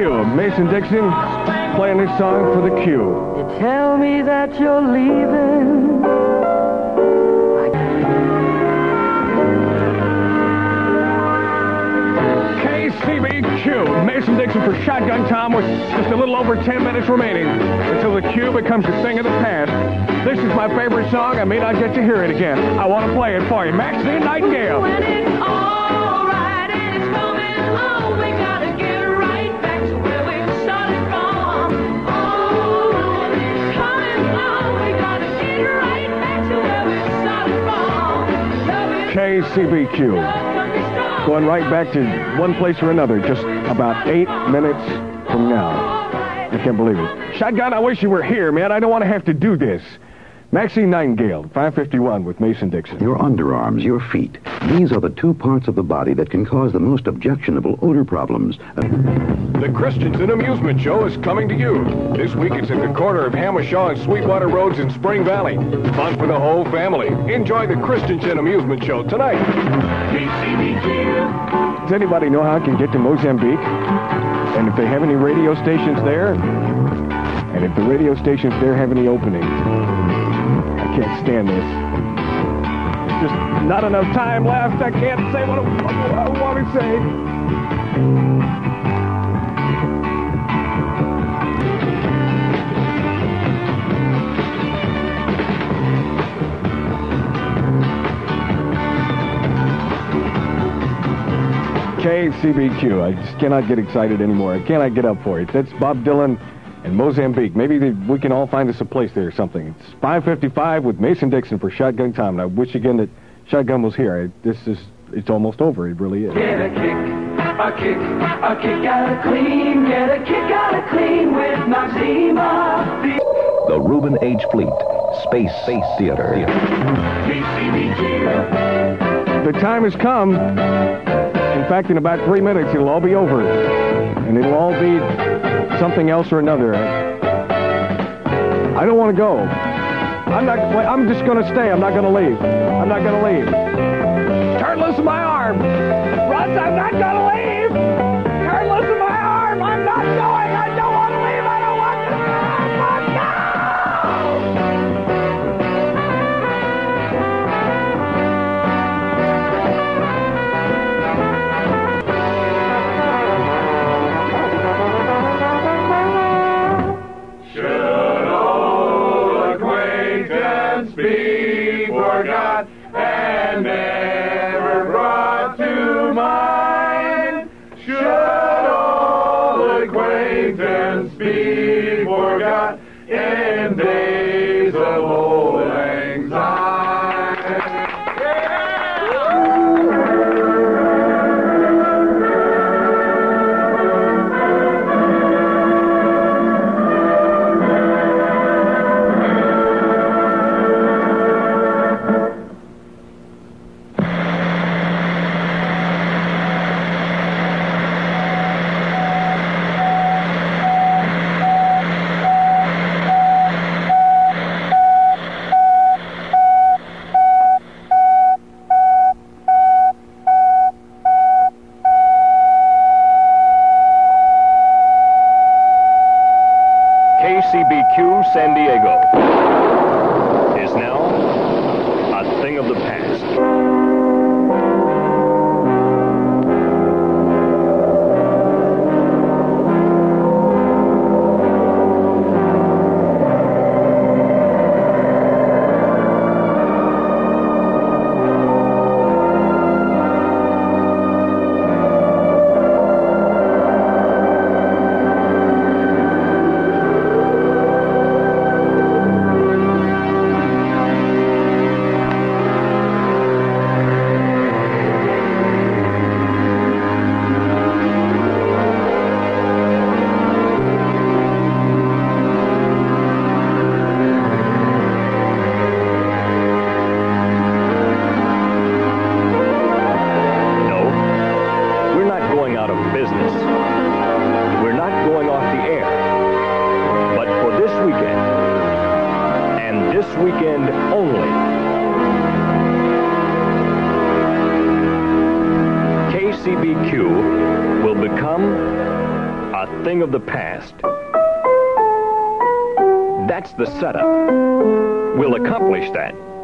Q. Mason Dixon playing this song for the Q. You tell me that you're leaving. KCBQ. Mason Dixon for Shotgun Tom with just a little over 10 minutes remaining until the Q becomes a thing of the past. This is my favorite song. I may not get to hear it again. I want to play it for you. Maxine Nightingale. Strong. Going right back to one place or another just about eight minutes from now. I can't believe it. Shotgun, I wish you were here, man. I don't want to have to do this. Maxine Nightingale, 551 with Mason Dixon. Your underarms, your feet. These are the two parts of the body that can cause the most objectionable odor problems. The Christensen Amusement Show is coming to you. This week it's at the corner of Jamacha and Sweetwater Roads in Spring Valley. Fun for the whole family. Enjoy the Christensen Amusement Show tonight. Does anybody know how I can get to Mozambique? And if they have any radio stations there? And if the radio stations there have any openings? I can't stand this. Just not enough time left. I can't say what I, I want to say. KCBQ. I just cannot get excited anymore. I cannot get up for it. That's Bob Dylan and Mozambique. Maybe they, we can all find us a place there or something. It's 5:55 with Mason Dixon for Shotgun Tom. And I wish again that Shotgun was here. I, this is it's almost over. It really is. Get a kick, a kick, a kick out of clean. Get a kick out of clean with Noxzema. The The Reuben H. Fleet Space Space Theater. The time has come. In fact, in about three minutes, it'll all be over, and it'll all be something else or another. I don't want to go. I'm not. I'm just going to stay. I'm not going to leave. I'm not going to leave. Turn loose my arm, Russ. I'm not going to leave.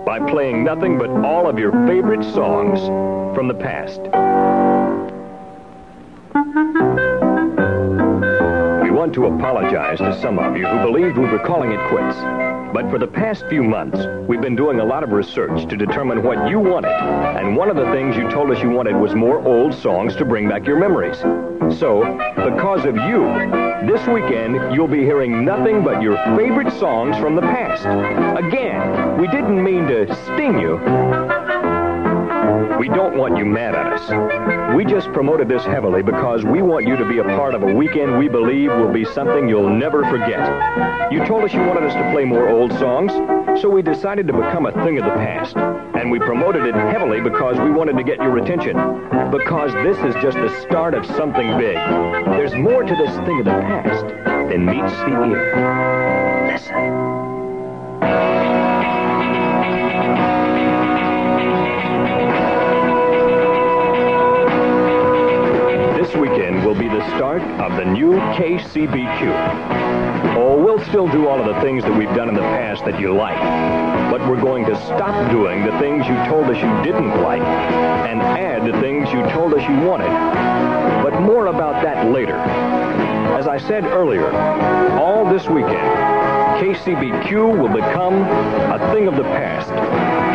By playing nothing but all of your favorite songs from the past. We want to apologize to some of you who believed we were calling it quits. But for the past few months, we've been doing a lot of research to determine what you wanted. And one of the things you told us you wanted was more old songs to bring back your memories. So, because of you, this weekend you'll be hearing nothing but your favorite songs from the past. Again, we didn't mean to sting you. We don't want you mad at us. We just promoted this heavily because we want you to be a part of a weekend we believe will be something you'll never forget. You told us you wanted us to play more old songs, so we decided to become a thing of the past. And we promoted it heavily because we wanted to get your attention. Because this is just the start of something big. There's more to this thing of the past than meets the ear. Listen. This weekend will be the start of the new KCBQ. We'll still do all of the things that we've done in the past that you like, but we're going to stop doing the things you told us you didn't like and add the things you told us you wanted. But more about that later. As I said earlier, all this weekend, KCBQ will become a thing of the past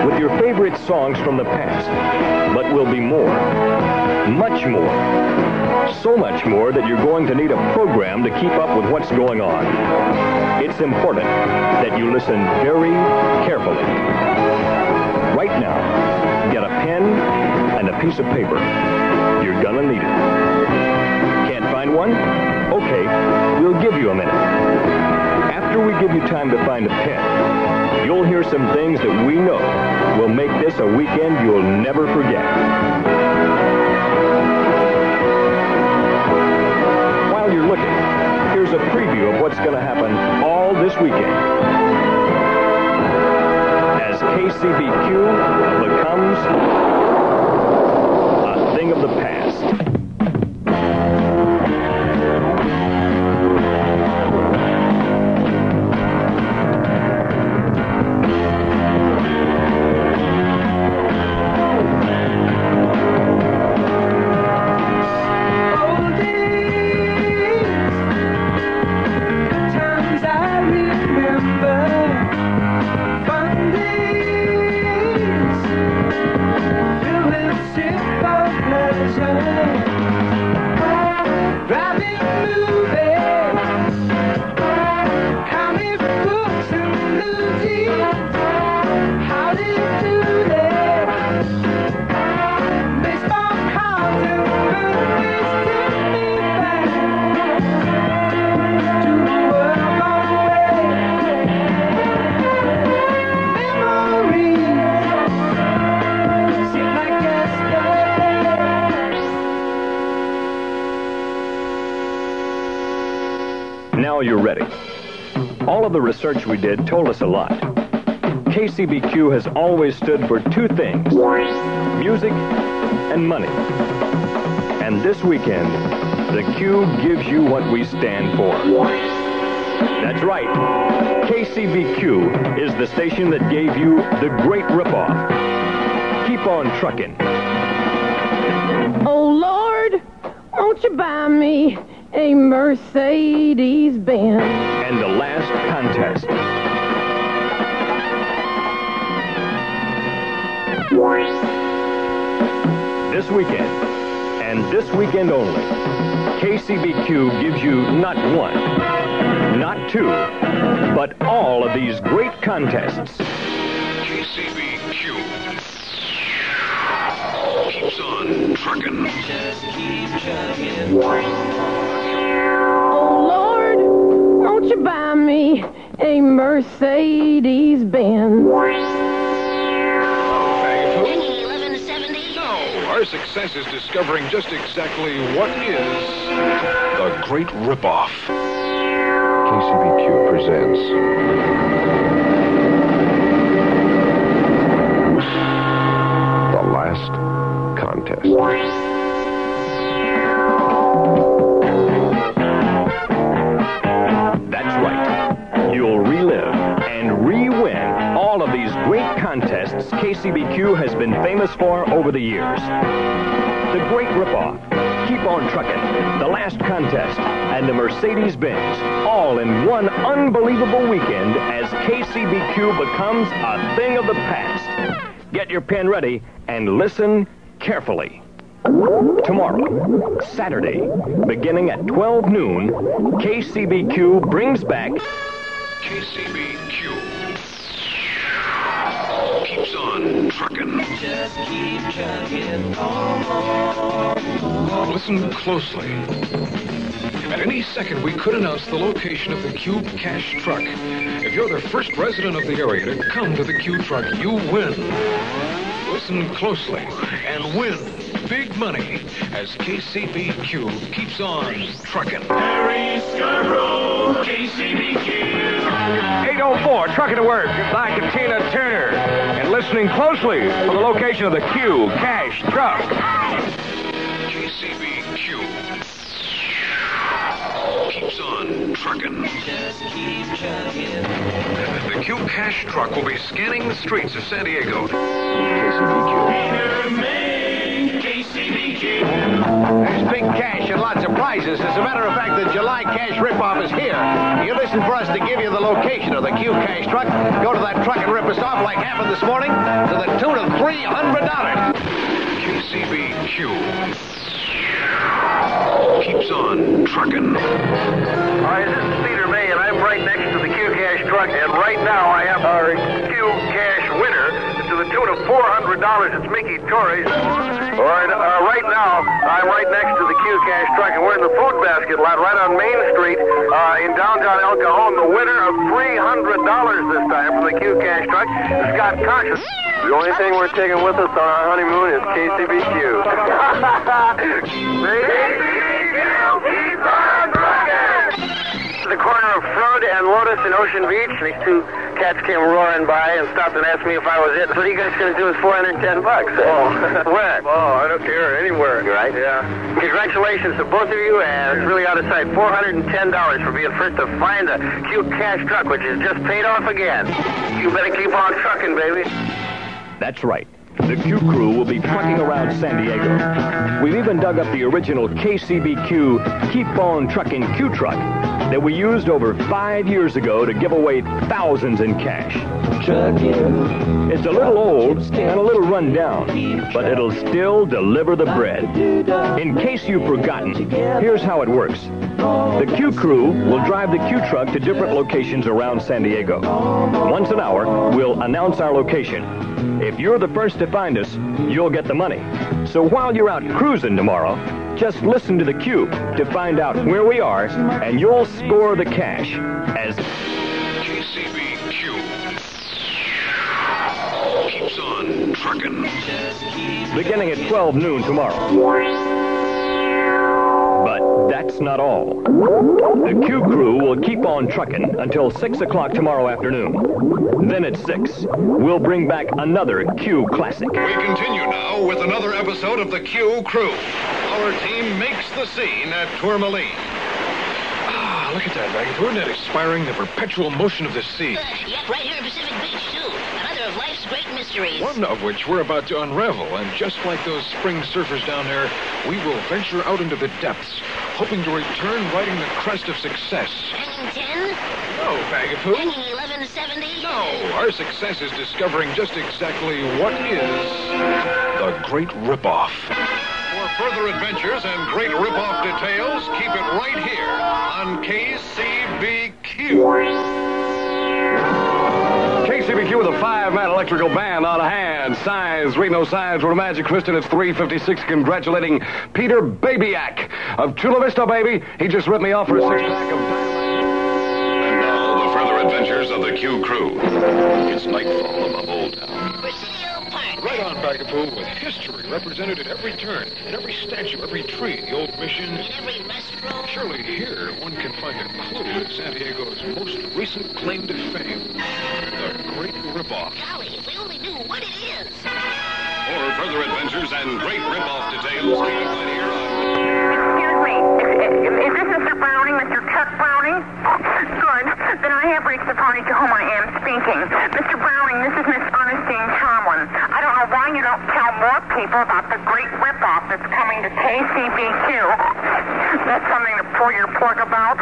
with your favorite songs from the past, but will be more, much more. So much more that you're going to need a program to keep up with what's going on. It's important that you listen very carefully. Right now, get a pen and a piece of paper. You're gonna need it. Can't find one? Okay, we'll give you a minute. After we give you time to find a pen, you'll hear some things that we know will make this a weekend you'll never forget. While you're looking, here's a preview of what's going to happen all this weekend. As KCBQ becomes a thing of the past. Pleasure. The research we did told us a lot. KCBQ has always stood for two things music and money. And this weekend, the Q gives you what we stand for. That's right. KCBQ is the station that gave you the great ripoff. Keep on trucking. Oh Lord, won't you buy me a Mercedes Benz? And the last contest. This weekend, and this weekend only, KCBQ gives you not one, not two, but all of these great contests. KCBQ keeps on trucking. You buy me a Mercedes Benz? Our success is discovering just exactly what is the great ripoff. KCBQ presents The Last Contest. KCBQ has been famous for over the years. The Great Ripoff, Keep On Truckin', The Last Contest, and the Mercedes-Benz, all in one unbelievable weekend as KCBQ becomes a thing of the past. Get your pen ready and listen carefully. Tomorrow, Saturday, beginning at 12 noon, KCBQ brings back KCBQ Listen closely. At any second, we could announce the location of the Cube Cash Truck. If you're the first resident of the area to come to the Cube Truck, you win. Listen closely and win big money as KCBQ keeps on trucking. Harry Scarborough, KCBQ. 804, trucking to work by Katina Turner. And listening closely for the location of the Q Cash Truck. KCBQ keeps on trucking. The Q Cash truck will be scanning the streets of San Diego. KCBQ. There's big cash and lots of prizes. As a matter of fact, the July cash ripoff is here. You listen for us to give you the location of the Q cash truck. Go to that truck and rip us off like happened this morning to the tune of $300. KCBQ keeps on trucking. Hi, this is Peter May, and I'm right next to the Q Cash truck, and right now I have our Q Cash winner to the tune of $400. It's Mickey Torres. All right, uh, right now I'm right next to the Q Cash truck, and we're in the food basket lot right on Main Street uh, in downtown El Cajon. The winner of $300 this time from the Q Cash truck is Scott Conscious. The only thing we're taking with us on our honeymoon is KCBQ. the corner of Flood and Lotus in Ocean Beach. These two cats came roaring by and stopped and asked me if I was it. What are you guys going to do with 410 bucks? Oh, where? Oh, I don't care. Anywhere. Right? Yeah. Congratulations to both of you, and it's really out of sight. $410 for being first to find a cute cash truck, which is just paid off again. You better keep on trucking, baby. That's right. The Q crew will be trucking around San Diego. We've even dug up the original KCBQ Keep On Trucking Q truck that we used over five years ago to give away thousands in cash. It's a little old and a little run down, but it'll still deliver the bread. In case you've forgotten, here's how it works. The Q crew will drive the Q truck to different locations around San Diego. Once an hour, we'll announce our location. If you're the first to find us, you'll get the money. So while you're out cruising tomorrow, just listen to the Q to find out where we are, and you'll score the cash as KCBQ keeps on trucking. beginning at 12 noon tomorrow. But that's not all. The Q crew will keep on trucking until 6 o'clock tomorrow afternoon. Then at 6, we'll bring back another Q classic. We continue now with another episode of the Q Crew. Our team makes the scene at Tourmaline. Ah, look at that, Baggins. Isn't that inspiring? The perpetual motion of the sea. Yep, right here in Pacific Beach, too. Another of life's great mysteries. One of which we're about to unravel, and just like those spring surfers down there, we will venture out into the depths, hoping to return riding the crest of success. Hanging 10? No, bag of poo. Hanging 1170? No, our success is discovering just exactly what is the Great Ripoff. For further adventures and great ripoff details, keep it right here on KCBQ. KCBQ with a five-man electrical band on hand. Signs, read no signs, with a magic Kristen. It's 356 congratulating Peter Babyak of Chula Vista, baby. He just ripped me off for a six-pack of And now the further adventures of the Q Crew. It's nightfall above Old Town. Presidio on, Bagapoo, with history represented at every turn, in every statue, every tree, the old mission. In every restroom. Surely here one can find a clue to San Diego's most recent claim to fame. The Great Ripoff. Golly, if we only knew what it is. For further adventures and great ripoff details, keep it right here on Excuse me. Is, is this Mr. Browning, Mr. Chuck Browning? Good. Then I have reached the party to whom I am speaking. Mr. Browning, this is Miss Ernestine Gene Tomlin. I don't know why you don't tell more people about the great ripoff that's coming to KCBQ. That's something to pull your plug about.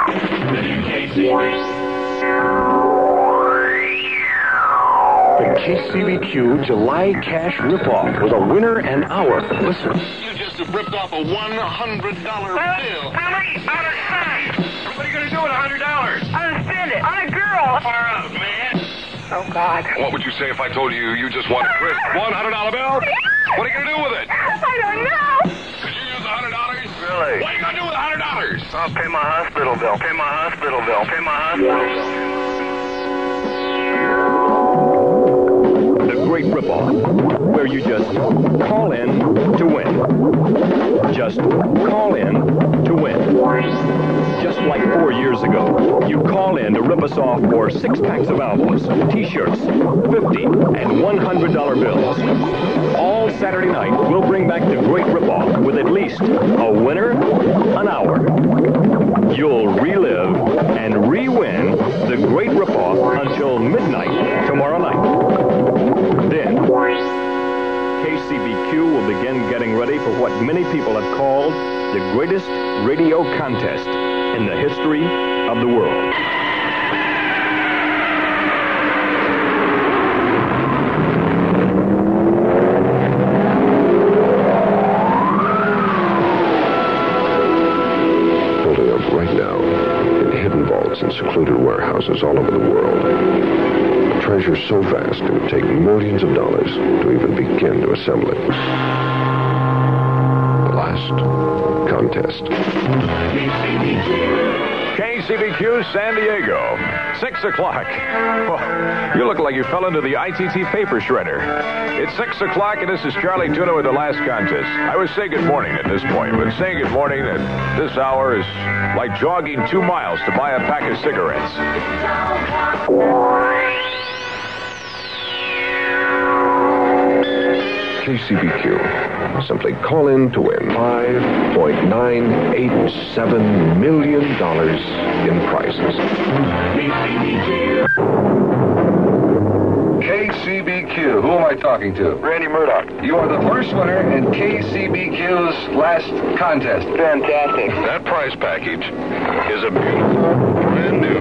The KCBQ July Cash Ripoff with a winner and hour. Listen. You just have ripped off a $100 bill. What are you going to do with a $100? I'm gonna spend it on a girl. Far out, man. Oh, God. What would you say if I told you you just won a crisp $100 bill? What are you going to do with it? I don't know. Could you use the $100? Really? What are you going to do with the $100? I'll pay my hospital bill. Pay my hospital bill. Pay my hospital bill. The Great Ripoff, where you just call in to win. Just call in to win. Just like four years ago, you call in to rip us off for six packs of albums, t-shirts, 50 and $100 bills. All Saturday night, we'll bring back the Great Ripoff with at least a winner, an hour. You'll relive and re-win the Great Ripoff until midnight tomorrow night. Then, KCBQ will begin getting ready for what many people have called the greatest radio contest in the history of the world. building up right now in hidden vaults and secluded warehouses all over the world. A treasure so vast it would take millions of dollars to even begin to assemble it. Contest. KCBQ San Diego, 6 o'clock. Well, you look like you fell into the ITT paper shredder. It's 6 o'clock, and this is Charlie Tuna with the last contest. I would say good morning at this point, but saying good morning at this hour is like jogging two miles to buy a pack of cigarettes. KCBQ. Simply call in to win $5.987 million in prizes. KCBQ. Who am I talking to? Randy Murdoch. You are the first winner in KCBQ's last contest. Fantastic. That prize package is a beautiful, brand new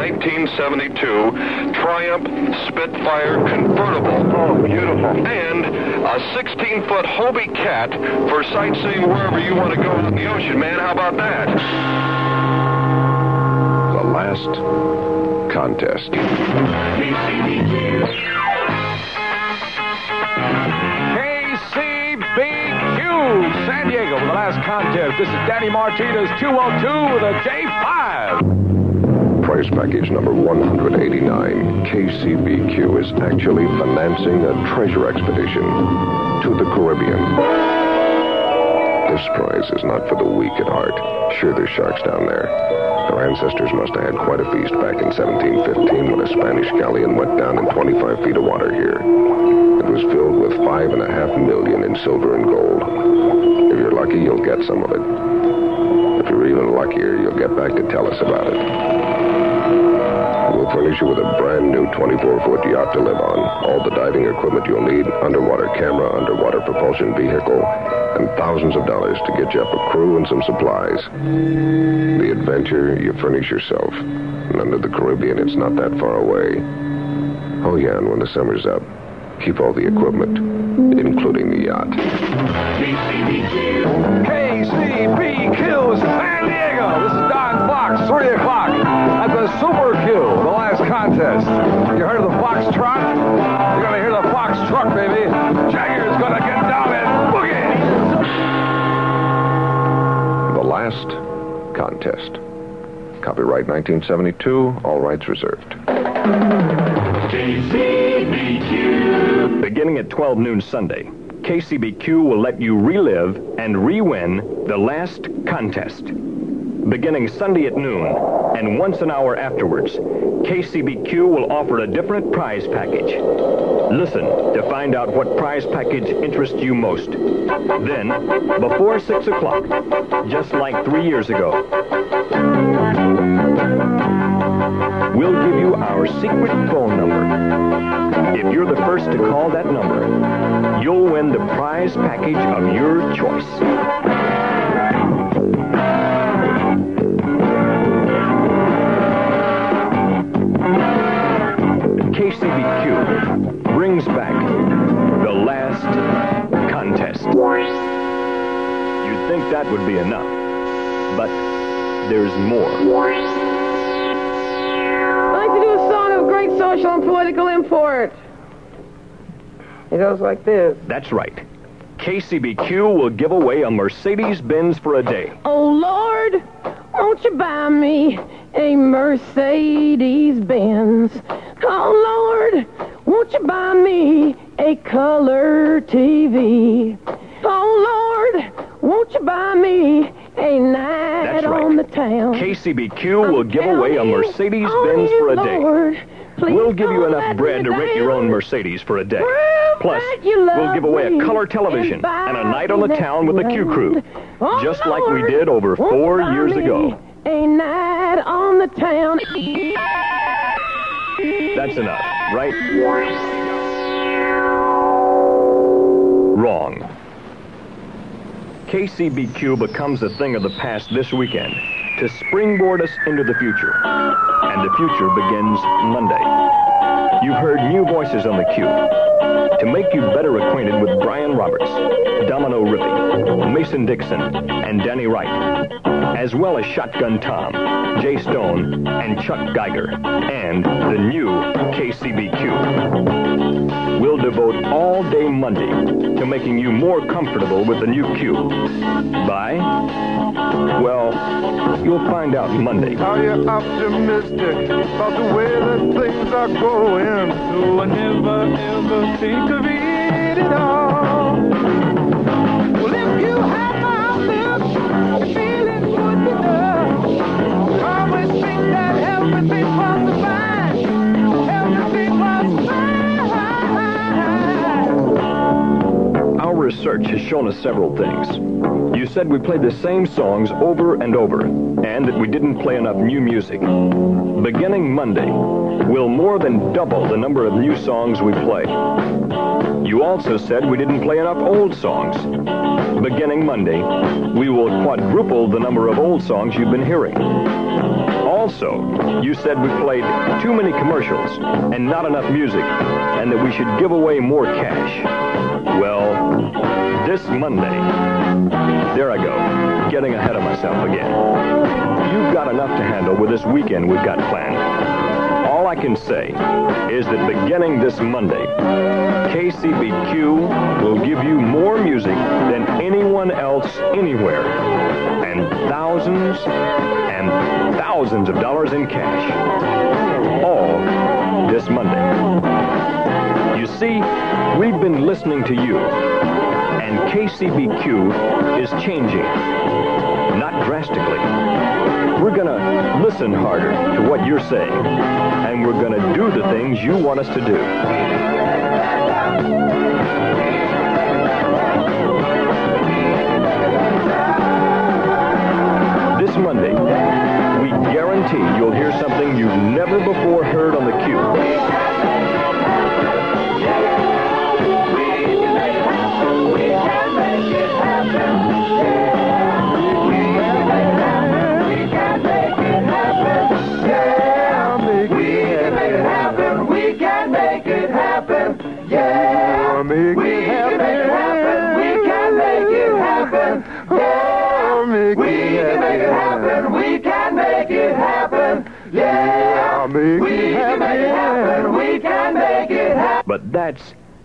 1972 Triumph Spitfire convertible. Oh, beautiful. And a 16-foot Hobie Cat for sightseeing wherever you want to go in the ocean, man. How about that? The last contest. KCBQ San Diego with the last contest. This is Danny Martinez, 202 with a J5. Prize package number 189. KCBQ is actually financing a treasure expedition to the Caribbean. This prize is not for the weak at heart. Sure, there's sharks down there. Our ancestors must have had quite a feast back in 1715 when a Spanish galleon went down in 25 feet of water here. It was filled with five and a half million in silver and gold. If you're lucky, you'll get some of it. If you're even luckier, you'll get back to tell us about it. You with a brand new 24-foot yacht to live on. All the diving equipment you'll need, underwater camera, underwater propulsion vehicle, and thousands of dollars to get you up a crew and some supplies. The adventure you furnish yourself. And under the Caribbean, it's not that far away. Oh, yeah, and when the summer's up, keep all the equipment, including the yacht. KCBQ San Diego. This is Don Fox, 3 o'clock Super Q, the last contest. You heard of the Fox Trot? You're going to hear the Fox Truck, baby. Jagger's going to get down and boogie. The last contest. Copyright 1972, all rights reserved. KCBQ. Beginning at 12 noon Sunday, KCBQ will let you relive and re-win the last contest. Beginning Sunday at noon and once an hour afterwards, KCBQ will offer a different prize package. Listen to find out what prize package interests you most. Then, before 6 o'clock, just like three years ago, we'll give you our secret phone number. If you're the first to call that number, you'll win the prize package of your choice. KCBQ brings back the last contest. You'd think that would be enough, but there's more. I'd like to do a song of great social and political import. It goes like this. That's right. KCBQ will give away a Mercedes Benz for a day. Oh, Lord, won't you buy me a Mercedes Benz? Oh, Lord, won't you buy me a color TV? Oh, Lord, won't you buy me a night That's right. on the town? KCBQ will give away a Mercedes Benz for a day. Please We'll give you enough bread to rent your own. Mercedes for a day. Plus, you love we'll give away a color television and and a night on the town with the Q Crew, Oh, just like we did over four years ago. A night on the town. That's enough, right? Wrong. KCBQ becomes a thing of the past this weekend to springboard us into the future. And the future begins Monday. You've heard new voices on the Q to make you better acquainted with Brian Roberts, Domino Rippy, Mason Dixon, and Danny Wright, as well as Shotgun Tom, Jay Stone, and Chuck Geiger, and the new KCBQ. We'll devote all day Monday to making you more comfortable with the new Q. By, well, you'll find out Monday. Are you optimistic about the way that things are going? So I never ever think of it at all. Shown us several things. You said we played the same songs over and over, and that we didn't play enough new music. Beginning Monday, we'll more than double the number of new songs we play. You also said we didn't play enough old songs. Beginning Monday, we will quadruple the number of old songs you've been hearing. Also, you said we played too many commercials and not enough music, and that we should give away more cash. Well, this Monday, there I go, getting ahead of myself again. You've got enough to handle with this weekend we've got planned. All I can say is that beginning this Monday, KCBQ will give you more music than anyone else anywhere, and thousands and thousands of dollars in cash. All this Monday. You see, we've been listening to you, and KCBQ is changing. Not drastically. We're gonna listen harder to what you're saying, and we're gonna do the things you want us to do. This Monday, we guarantee you'll hear something you've never before heard on the Q.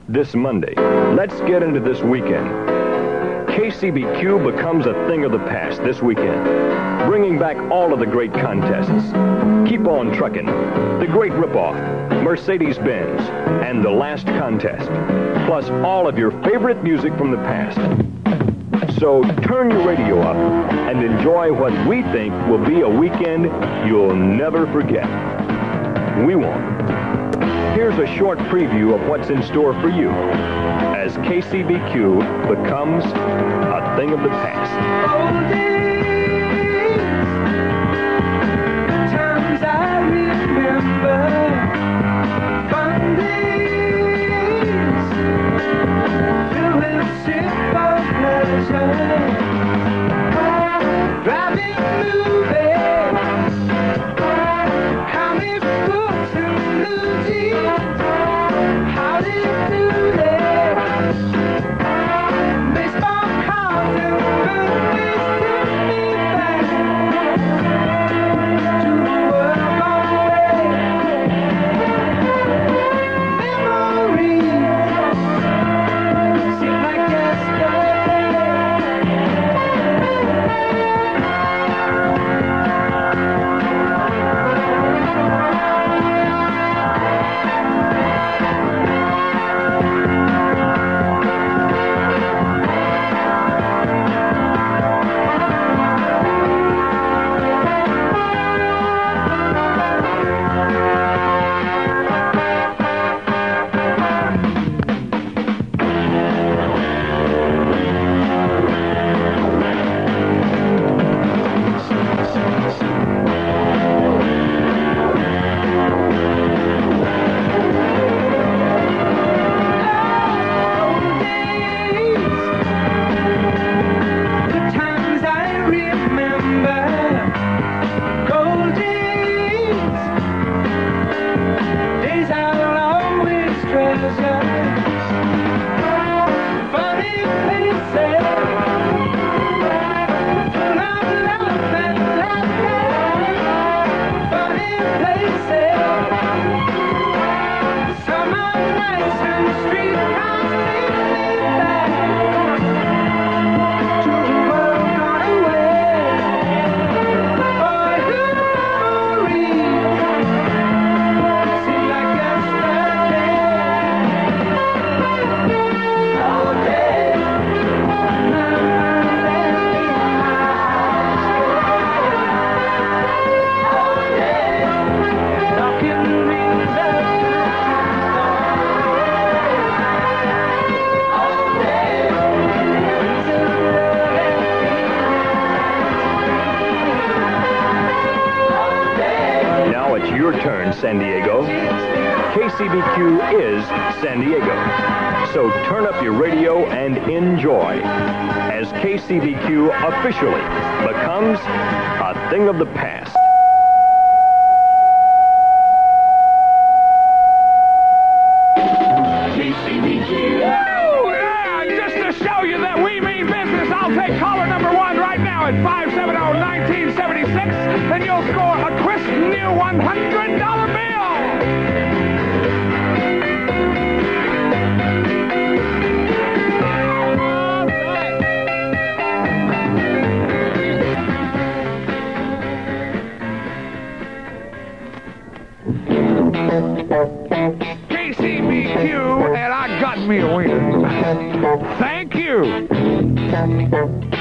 this Monday. Let's get into this weekend. KCBQ becomes a thing of the past this weekend, bringing back all of the great contests. Keep on trucking, the great ripoff, Mercedes Benz, and the last contest, plus all of your favorite music from the past. So turn your radio up and enjoy what we think will be a weekend you'll never forget. We won't. Here's a short preview of what's in store for you as KCBQ becomes a thing of the past. Driving through Diego, KCBQ is San Diego. So turn up your radio and enjoy as KCBQ officially becomes a thing of the past. KCBQ, and I got me a win. Thank you.